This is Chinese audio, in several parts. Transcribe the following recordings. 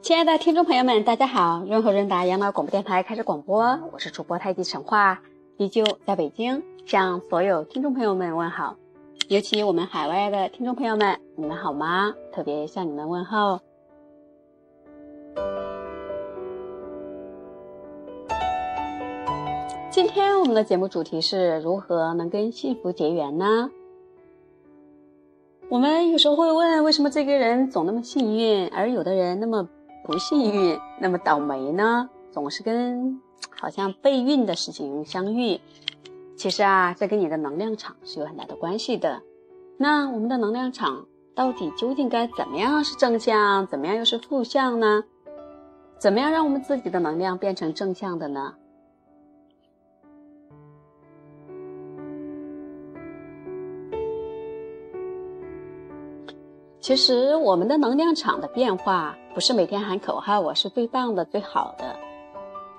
亲爱的听众朋友们，大家好！润和润达养老广播电台开始广播，我是主播太极神话，依旧在北京向所有听众朋友们问好，尤其我们海外的听众朋友们，你们好吗？特别向你们问候。今天我们的节目主题是如何能跟幸福结缘呢？我们有时候会问，为什么这个人总那么幸运，而有的人那么不幸运，那么倒霉呢？总是跟好像备孕的事情相遇。其实啊，这跟你的能量场是有很大的关系的。那我们的能量场到底究竟该怎么样是正向，怎么样又是负向呢？怎么样让我们自己的能量变成正向的呢？其实我们的能量场的变化，不是每天喊口号“我是最棒的、最好的”，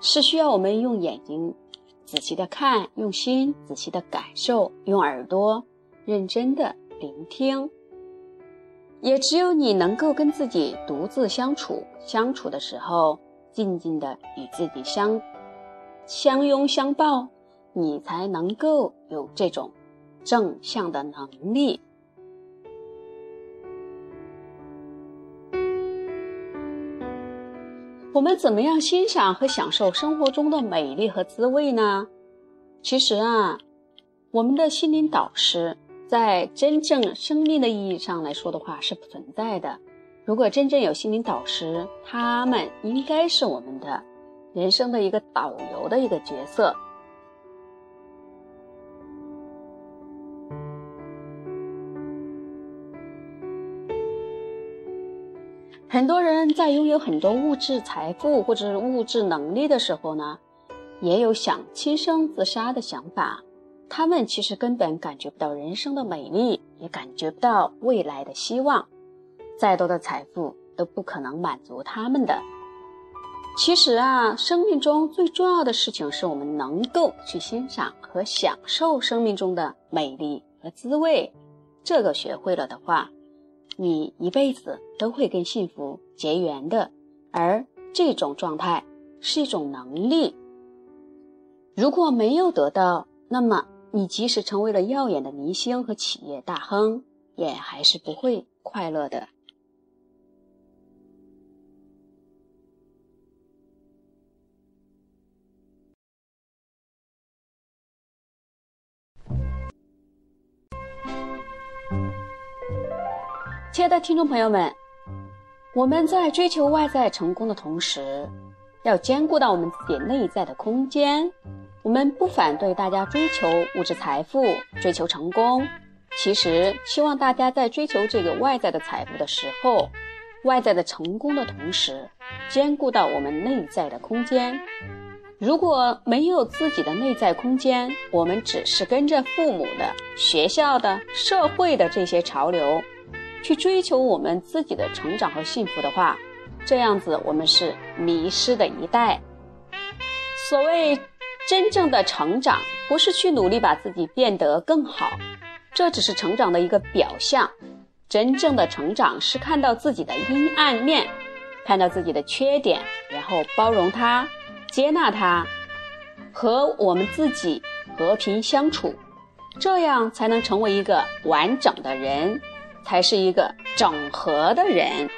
是需要我们用眼睛仔细的看，用心仔细的感受，用耳朵认真的聆听。也只有你能够跟自己独自相处，相处的时候，静静的与自己相相拥相抱，你才能够有这种正向的能力。我们怎么样欣赏和享受生活中的美丽和滋味呢？其实啊，我们的心灵导师在真正生命的意义上来说的话是不存在的。如果真正有心灵导师，他们应该是我们的人生的一个导游的一个角色。很多人在拥有很多物质财富或者是物质能力的时候呢，也有想轻生自杀的想法。他们其实根本感觉不到人生的美丽，也感觉不到未来的希望。再多的财富都不可能满足他们的。其实啊，生命中最重要的事情是我们能够去欣赏和享受生命中的美丽和滋味。这个学会了的话。你一辈子都会跟幸福结缘的，而这种状态是一种能力。如果没有得到，那么你即使成为了耀眼的明星和企业大亨，也还是不会快乐的。亲爱的听众朋友们，我们在追求外在成功的同时，要兼顾到我们自己内在的空间。我们不反对大家追求物质财富、追求成功，其实希望大家在追求这个外在的财富的时候、外在的成功的同时，兼顾到我们内在的空间。如果没有自己的内在空间，我们只是跟着父母的、学校的、社会的这些潮流。去追求我们自己的成长和幸福的话，这样子我们是迷失的一代。所谓真正的成长，不是去努力把自己变得更好，这只是成长的一个表象。真正的成长是看到自己的阴暗面，看到自己的缺点，然后包容它，接纳它，和我们自己和平相处，这样才能成为一个完整的人。才是一个整合的人。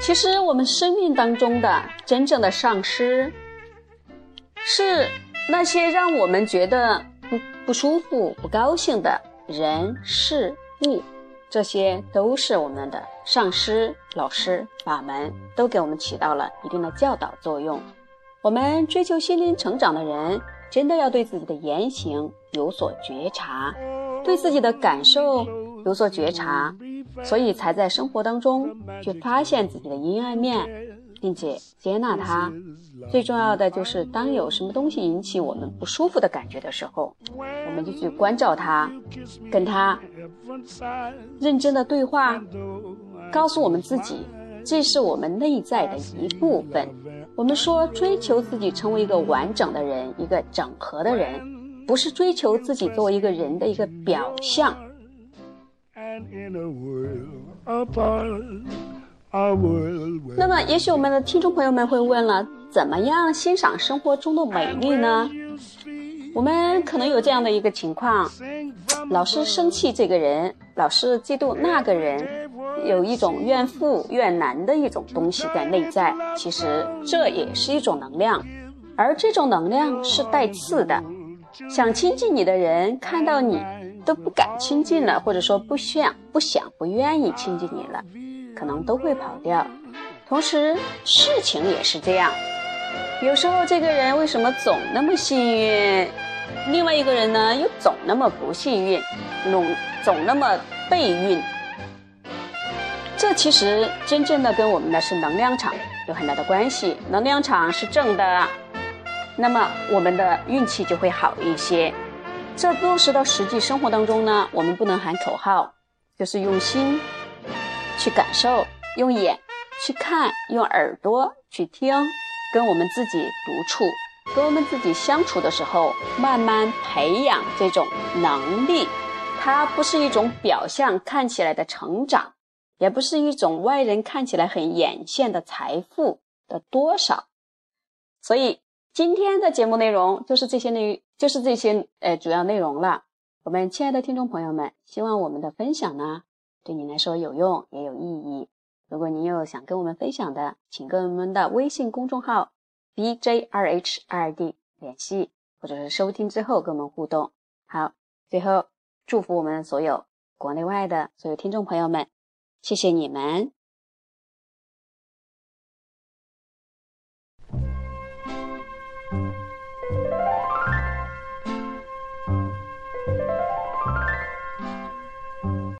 其实，我们生命当中的真正的上师，是那些让我们觉得不不舒服、不高兴的人事物，这些都是我们的上师、老师、法门，都给我们起到了一定的教导作用。我们追求心灵成长的人。真的要对自己的言行有所觉察，对自己的感受有所觉察，所以才在生活当中去发现自己的阴暗面，并且接纳它。最重要的就是，当有什么东西引起我们不舒服的感觉的时候，我们就去关照它，跟它认真的对话，告诉我们自己，这是我们内在的一部分。我们说追求自己成为一个完整的人，一个整合的人，不是追求自己作为一个人的一个表象。那么，也许我们的听众朋友们会问了：怎么样欣赏生活中的美丽呢？我们可能有这样的一个情况，老是生气这个人，老是嫉妒那个人，有一种怨妇怨男的一种东西在内在。其实这也是一种能量，而这种能量是带刺的。想亲近你的人看到你都不敢亲近了，或者说不想、不想、不愿意亲近你了。可能都会跑掉，同时事情也是这样。有时候这个人为什么总那么幸运，另外一个人呢又总那么不幸运，总总那么背运。这其实真正的跟我们的是能量场有很大的关系。能量场是正的，那么我们的运气就会好一些。这落实到实际生活当中呢，我们不能喊口号，就是用心。去感受，用眼去看，用耳朵去听，跟我们自己独处，跟我们自己相处的时候，慢慢培养这种能力。它不是一种表象看起来的成长，也不是一种外人看起来很眼线的财富的多少。所以今天的节目内容就是这些内，就是这些呃主要内容了。我们亲爱的听众朋友们，希望我们的分享呢。对你来说有用也有意义。如果你有想跟我们分享的，请跟我们的微信公众号 b j r h 二 d 联系，或者是收听之后跟我们互动。好，最后祝福我们所有国内外的所有听众朋友们，谢谢你们。